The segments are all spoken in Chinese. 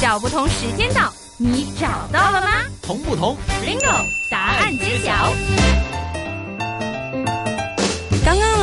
找不同时间到，你找到了吗？同不同？Bingo，答案揭晓。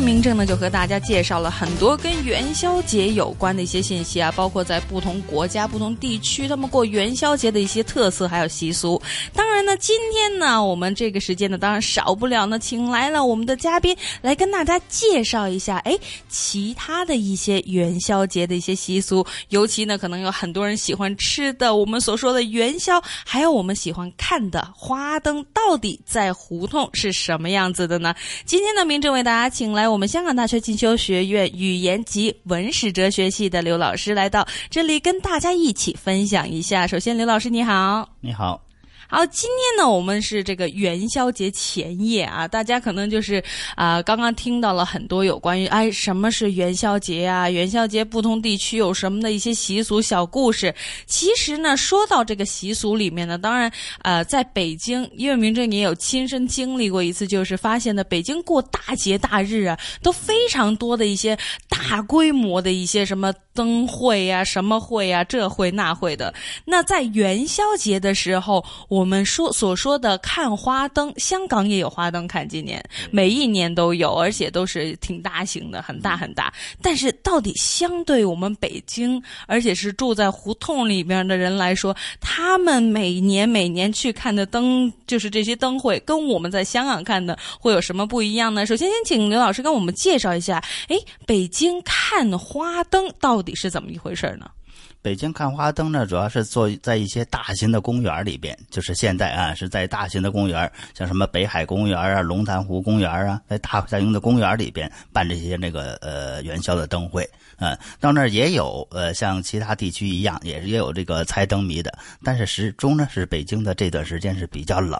明正呢就和大家介绍了很多跟元宵节有关的一些信息啊，包括在不同国家、不同地区他们过元宵节的一些特色还有习俗。当然呢，今天呢，我们这个时间呢，当然少不了呢，请来了我们的嘉宾来跟大家介绍一下，哎，其他的一些元宵节的一些习俗，尤其呢，可能有很多人喜欢吃的，我们所说的元宵，还有我们喜欢看的花灯，到底在胡同是什么样子的呢？今天呢，明正为大家。请来我们香港大学进修学院语言及文史哲学系的刘老师来到这里，跟大家一起分享一下。首先，刘老师你好，你好。好，今天呢，我们是这个元宵节前夜啊，大家可能就是啊，刚刚听到了很多有关于哎什么是元宵节啊，元宵节不同地区有什么的一些习俗小故事。其实呢，说到这个习俗里面呢，当然呃，在北京，因为明正也有亲身经历过一次，就是发现呢，北京过大节大日啊，都非常多的一些大规模的一些什么灯会呀、什么会呀、这会那会的。那在元宵节的时候，我。我们说所说的看花灯，香港也有花灯看，今年每一年都有，而且都是挺大型的，很大很大。但是到底相对我们北京，而且是住在胡同里边的人来说，他们每年每年去看的灯，就是这些灯会，跟我们在香港看的会有什么不一样呢？首先，先请刘老师跟我们介绍一下，哎，北京看花灯到底是怎么一回事呢？北京看花灯呢，主要是做在一些大型的公园里边，就是现在啊，是在大型的公园，像什么北海公园啊、龙潭湖公园啊，在大型的公园里边办这些那个呃元宵的灯会。嗯，到那儿也有呃，像其他地区一样，也也有这个猜灯谜的。但是始终呢，是北京的这段时间是比较冷，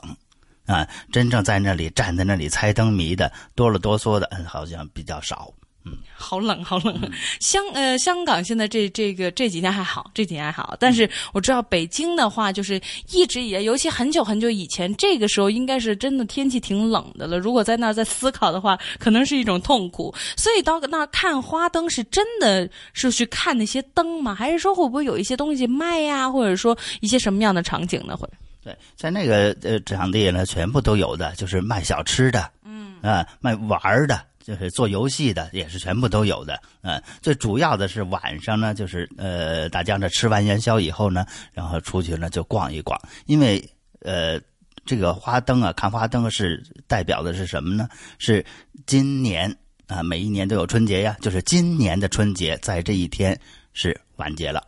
啊，真正在那里站在那里猜灯谜的，哆了哆嗦的，好像比较少。嗯，好冷，好冷。香呃，香港现在这这个这几天还好，这几天还好。但是我知道北京的话，就是一直以来，尤其很久很久以前，这个时候应该是真的天气挺冷的了。如果在那儿在思考的话，可能是一种痛苦。所以到那儿看花灯，是真的是去看那些灯吗？还是说会不会有一些东西卖呀？或者说一些什么样的场景呢？会？对，在那个呃场地呢，全部都有的，就是卖小吃的，嗯啊，卖玩儿的。就是做游戏的也是全部都有的，嗯，最主要的是晚上呢，就是呃，大家呢吃完元宵以后呢，然后出去呢就逛一逛，因为呃，这个花灯啊，看花灯是代表的是什么呢？是今年啊，每一年都有春节呀，就是今年的春节在这一天是完结了。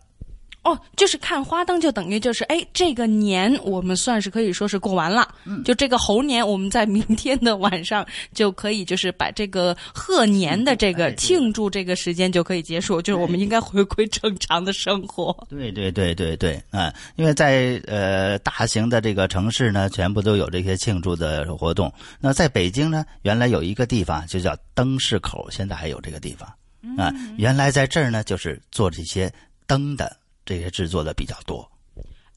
哦，就是看花灯，就等于就是哎，这个年我们算是可以说是过完了。嗯，就这个猴年，我们在明天的晚上就可以就是把这个贺年的这个庆祝这个时间就可以结束，就是我们应该回归正常的生活。对对对对对，嗯，因为在呃大型的这个城市呢，全部都有这些庆祝的活动。那在北京呢，原来有一个地方就叫灯市口，现在还有这个地方啊。原来在这儿呢，就是做这些灯的。这些制作的比较多，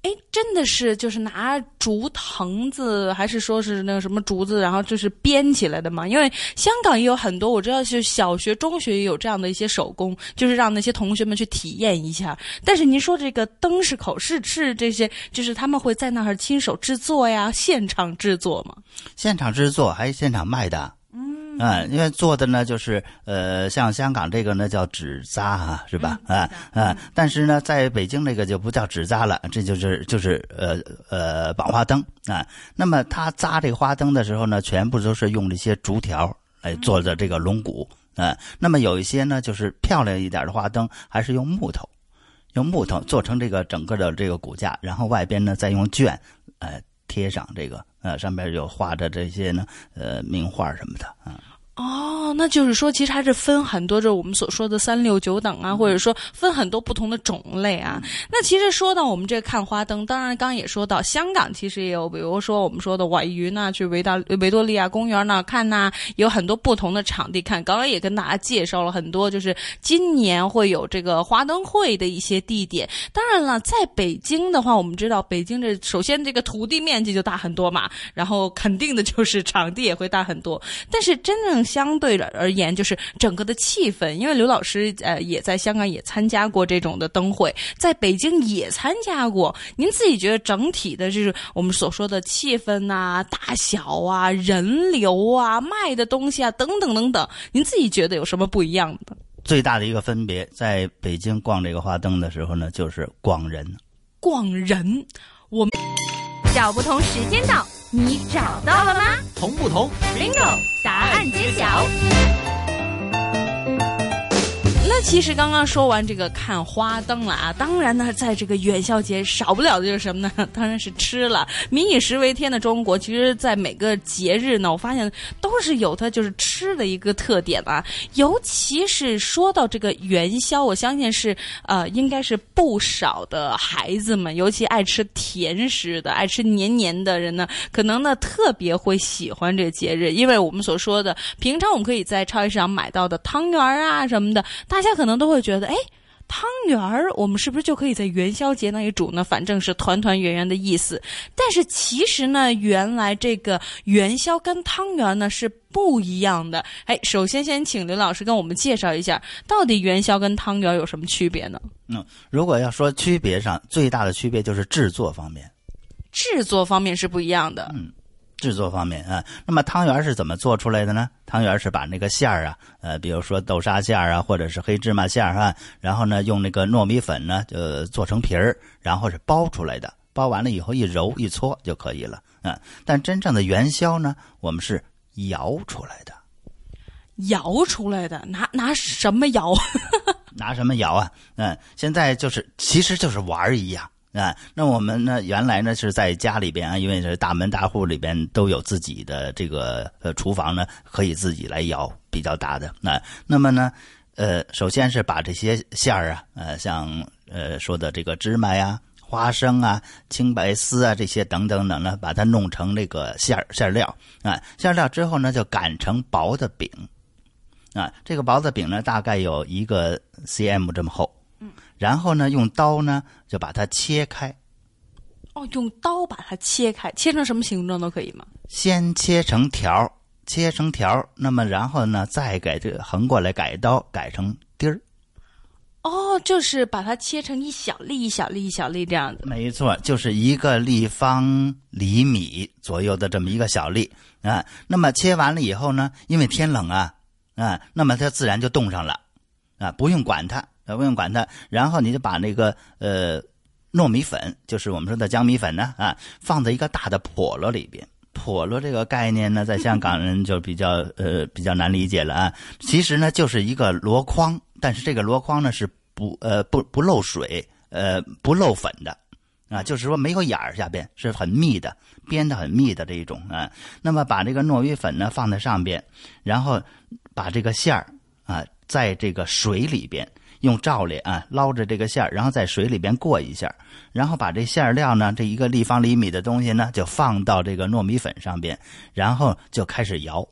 哎，真的是就是拿竹藤子，还是说是那个什么竹子，然后就是编起来的嘛？因为香港也有很多，我知道是小学、中学也有这样的一些手工，就是让那些同学们去体验一下。但是您说这个灯饰口是是这些，就是他们会在那儿亲手制作呀，现场制作吗？现场制作还是现场卖的？嗯，因为做的呢，就是呃，像香港这个呢叫纸扎啊，是吧？啊啊，但是呢，在北京那个就不叫纸扎了，这就是就是呃呃绑花灯啊。那么他扎这个花灯的时候呢，全部都是用这些竹条来做的这个龙骨啊。那么有一些呢，就是漂亮一点的花灯，还是用木头，用木头做成这个整个的这个骨架，然后外边呢再用绢呃贴上这个。呃，上面有画着这些呢，呃，名画什么的啊。哦，那就是说，其实还是分很多，就是我们所说的三六九等啊，或者说分很多不同的种类啊。那其实说到我们这看花灯，当然刚刚也说到，香港其实也有，比如说我们说的晚云呐，去维大维多利亚公园那看呐，有很多不同的场地看。刚刚也跟大家介绍了很多，就是今年会有这个花灯会的一些地点。当然了，在北京的话，我们知道北京这首先这个土地面积就大很多嘛，然后肯定的就是场地也会大很多。但是真正相对对而言就是整个的气氛，因为刘老师呃也在香港也参加过这种的灯会，在北京也参加过。您自己觉得整体的就是我们所说的气氛啊、大小啊、人流啊、卖的东西啊等等等等，您自己觉得有什么不一样的？最大的一个分别，在北京逛这个花灯的时候呢，就是逛人。逛人，我们找不同时间到，你找到了吗同不同？？Bingo，答案揭晓。其实刚刚说完这个看花灯了啊，当然呢，在这个元宵节少不了的就是什么呢？当然是吃了。民以食为天的中国，其实在每个节日呢，我发现都是有它就是吃的一个特点啊。尤其是说到这个元宵，我相信是呃，应该是不少的孩子们，尤其爱吃甜食的、爱吃黏黏的人呢，可能呢特别会喜欢这个节日，因为我们所说的平常我们可以在超级市场买到的汤圆啊什么的。大家可能都会觉得，哎，汤圆儿，我们是不是就可以在元宵节那里煮呢？反正是团团圆圆的意思。但是其实呢，原来这个元宵跟汤圆呢是不一样的。哎，首先先请刘老师跟我们介绍一下，到底元宵跟汤圆有什么区别呢？嗯，如果要说区别上，最大的区别就是制作方面。制作方面是不一样的。嗯。制作方面啊，那么汤圆是怎么做出来的呢？汤圆是把那个馅儿啊，呃，比如说豆沙馅儿啊，或者是黑芝麻馅儿啊，然后呢，用那个糯米粉呢，就做成皮儿，然后是包出来的。包完了以后一揉一搓就可以了嗯。但真正的元宵呢，我们是摇出来的。摇出来的？拿拿什么摇？拿什么摇 啊？嗯，现在就是，其实就是玩儿一样。啊，那我们呢？原来呢是在家里边啊，因为是大门大户里边都有自己的这个呃厨房呢，可以自己来舀，比较大的。那那么呢，呃，首先是把这些馅儿啊，呃，像呃说的这个芝麻呀、花生啊、青白丝啊这些等等等呢，把它弄成这个馅儿馅料啊，馅料之后呢，就擀成薄的饼啊，这个薄的饼呢，大概有一个 cm 这么厚。然后呢，用刀呢就把它切开。哦，用刀把它切开，切成什么形状都可以吗？先切成条，切成条，那么然后呢，再改这个横过来改刀，改成丁儿。哦，就是把它切成一小粒一小粒一小粒这样子。没错，就是一个立方厘米左右的这么一个小粒啊。那么切完了以后呢，因为天冷啊啊，那么它自然就冻上了啊，不用管它。呃，不用管它，然后你就把那个呃糯米粉，就是我们说的江米粉呢，啊，放在一个大的笸箩里边。笸箩这个概念呢，在香港人就比较呃比较难理解了啊。其实呢，就是一个箩筐，但是这个箩筐呢是不呃不不漏水呃不漏粉的啊，就是说没有眼儿下边是很密的，编的很密的这一种啊。那么把这个糯米粉呢放在上边，然后把这个馅儿啊在这个水里边。用罩里啊捞着这个馅儿，然后在水里边过一下，然后把这馅料呢，这一个立方厘米的东西呢，就放到这个糯米粉上边，然后就开始摇。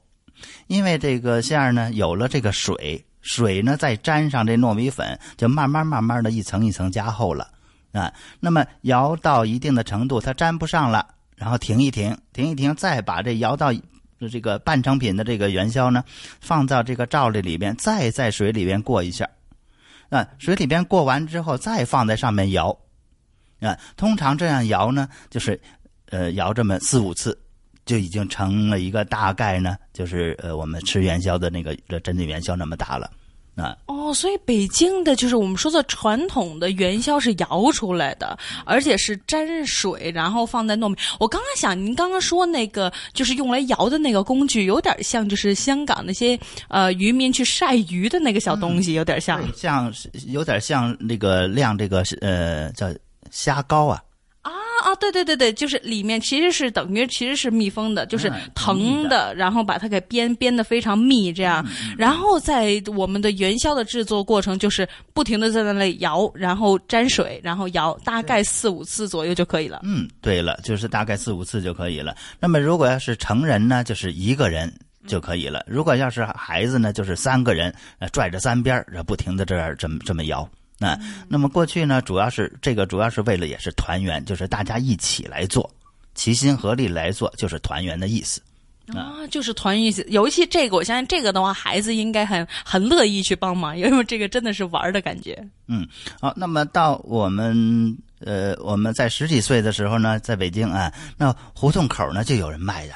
因为这个馅儿呢有了这个水，水呢再沾上这糯米粉，就慢慢慢慢的一层一层加厚了啊。那么摇到一定的程度，它粘不上了，然后停一停，停一停，再把这摇到。这个半成品的这个元宵呢，放到这个罩里里边，再在水里边过一下。啊，水里边过完之后，再放在上面摇，啊，通常这样摇呢，就是，呃，摇这么四五次，就已经成了一个大概呢，就是呃，我们吃元宵的那个真的元宵那么大了，啊。哦，所以北京的就是我们说的传统的元宵是摇出来的，而且是沾水，然后放在糯米。我刚刚想，您刚刚说那个就是用来摇的那个工具，有点像就是香港那些呃渔民去晒鱼的那个小东西，有点像，像有点像那个晾这个呃叫虾膏啊。啊，对对对对，就是里面其实是等于其实是密封的，就是藤的，然后把它给编编的非常密，这样，然后在我们的元宵的制作过程，就是不停的在那里摇，然后沾水，然后摇，大概四五次左右就可以了。嗯，对了，就是大概四五次就可以了。那么如果要是成人呢，就是一个人就可以了；如果要是孩子呢，就是三个人，呃，拽着三边儿，不停的这样这么这么摇。啊，那么过去呢，主要是这个主要是为了也是团圆，就是大家一起来做，齐心合力来做，就是团圆的意思。啊，就是团圆意思。尤其这个，我相信这个的话，孩子应该很很乐意去帮忙，因为这个真的是玩的感觉。嗯，好，那么到我们呃我们在十几岁的时候呢，在北京啊，那胡同口呢就有人卖的。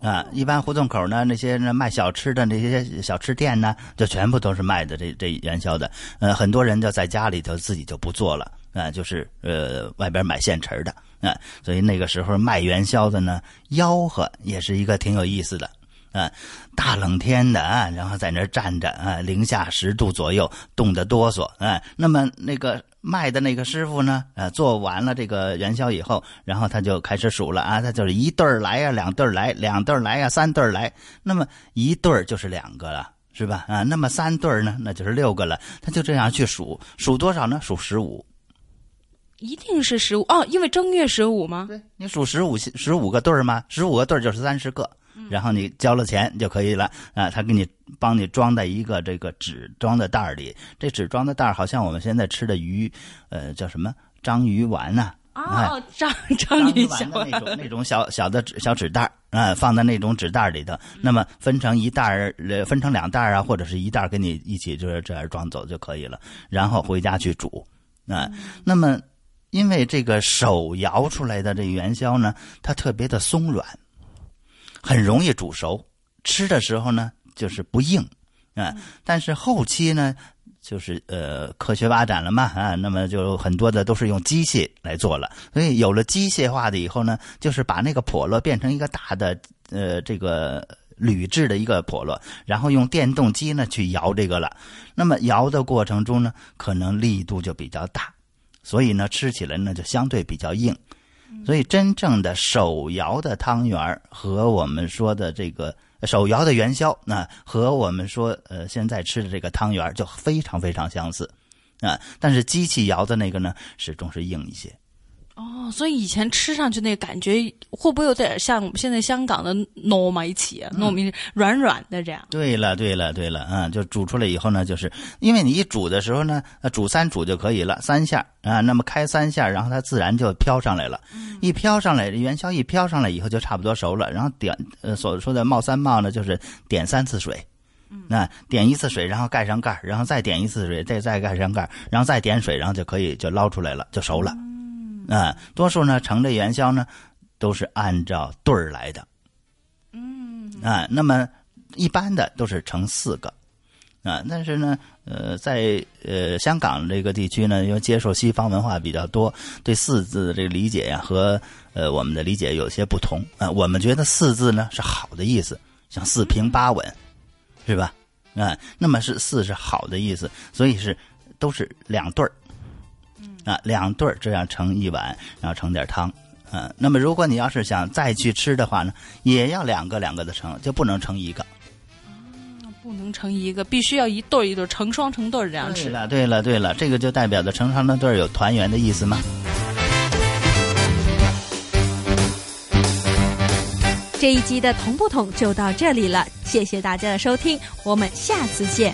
啊，一般胡同口呢，那些那卖小吃的那些小吃店呢，就全部都是卖的这这元宵的。呃，很多人就在家里头自己就不做了啊，就是呃外边买现成的啊。所以那个时候卖元宵的呢，吆喝也是一个挺有意思的啊。大冷天的啊，然后在那站着啊，零下十度左右，冻得哆嗦啊。那么那个。卖的那个师傅呢，呃，做完了这个元宵以后，然后他就开始数了啊，他就是一对儿来呀，两对儿来，两对儿来呀，三对儿来。那么一对儿就是两个了，是吧？啊，那么三对儿呢，那就是六个了。他就这样去数，数多少呢？数十五。一定是十五哦，因为正月十五吗？对，你数十五十五个对儿吗？十五个对儿就是三十个。然后你交了钱就可以了。啊，他给你帮你装在一个这个纸装的袋里，这纸装的袋好像我们现在吃的鱼，呃，叫什么？章鱼丸呐？哦，章章鱼丸的那种那种小小的纸小纸袋啊，放在那种纸袋里头，那么分成一袋儿，分成两袋啊，或者是一袋给你一起就是这样装走就可以了，然后回家去煮啊。那么因为这个手摇出来的这元宵呢，它特别的松软。很容易煮熟，吃的时候呢就是不硬，啊，但是后期呢就是呃科学发展了嘛啊，那么就很多的都是用机械来做了，所以有了机械化的以后呢，就是把那个笸箩变成一个大的呃这个铝制的一个笸箩，然后用电动机呢去摇这个了，那么摇的过程中呢，可能力度就比较大，所以呢吃起来呢就相对比较硬。所以，真正的手摇的汤圆和我们说的这个手摇的元宵，那和我们说呃现在吃的这个汤圆就非常非常相似，啊，但是机器摇的那个呢，始终是硬一些。哦，所以以前吃上去那个感觉会不会有点像我们现在香港的糯米糍啊？糯米软软的这样。对了，对了，对了，嗯，就煮出来以后呢，就是因为你一煮的时候呢，煮三煮就可以了，三下啊，那么开三下，然后它自然就飘上来了。一飘上来，元宵一飘上来以后就差不多熟了，然后点呃所说的冒三冒呢，就是点三次水，那点一次水，然后盖上盖然后再点一次水，再再盖上盖然后再点水，然后就可以就捞出来了，就熟了。啊，多数呢盛这元宵呢，都是按照对儿来的。嗯啊，那么一般的都是盛四个啊，但是呢，呃，在呃香港这个地区呢，因为接受西方文化比较多，对四字的这个理解呀和呃我们的理解有些不同啊。我们觉得四字呢是好的意思，像四平八稳，是吧？啊，那么是四是好的意思，所以是都是两对儿。啊，两对儿这样盛一碗，然后盛点汤，嗯，那么如果你要是想再去吃的话呢，也要两个两个的盛，就不能盛一个。啊，不能盛一个，必须要一对一对成双成对这样吃。对了，对了，对了，这个就代表着成双成对有团圆的意思吗？这一集的同不同就到这里了，谢谢大家的收听，我们下次见。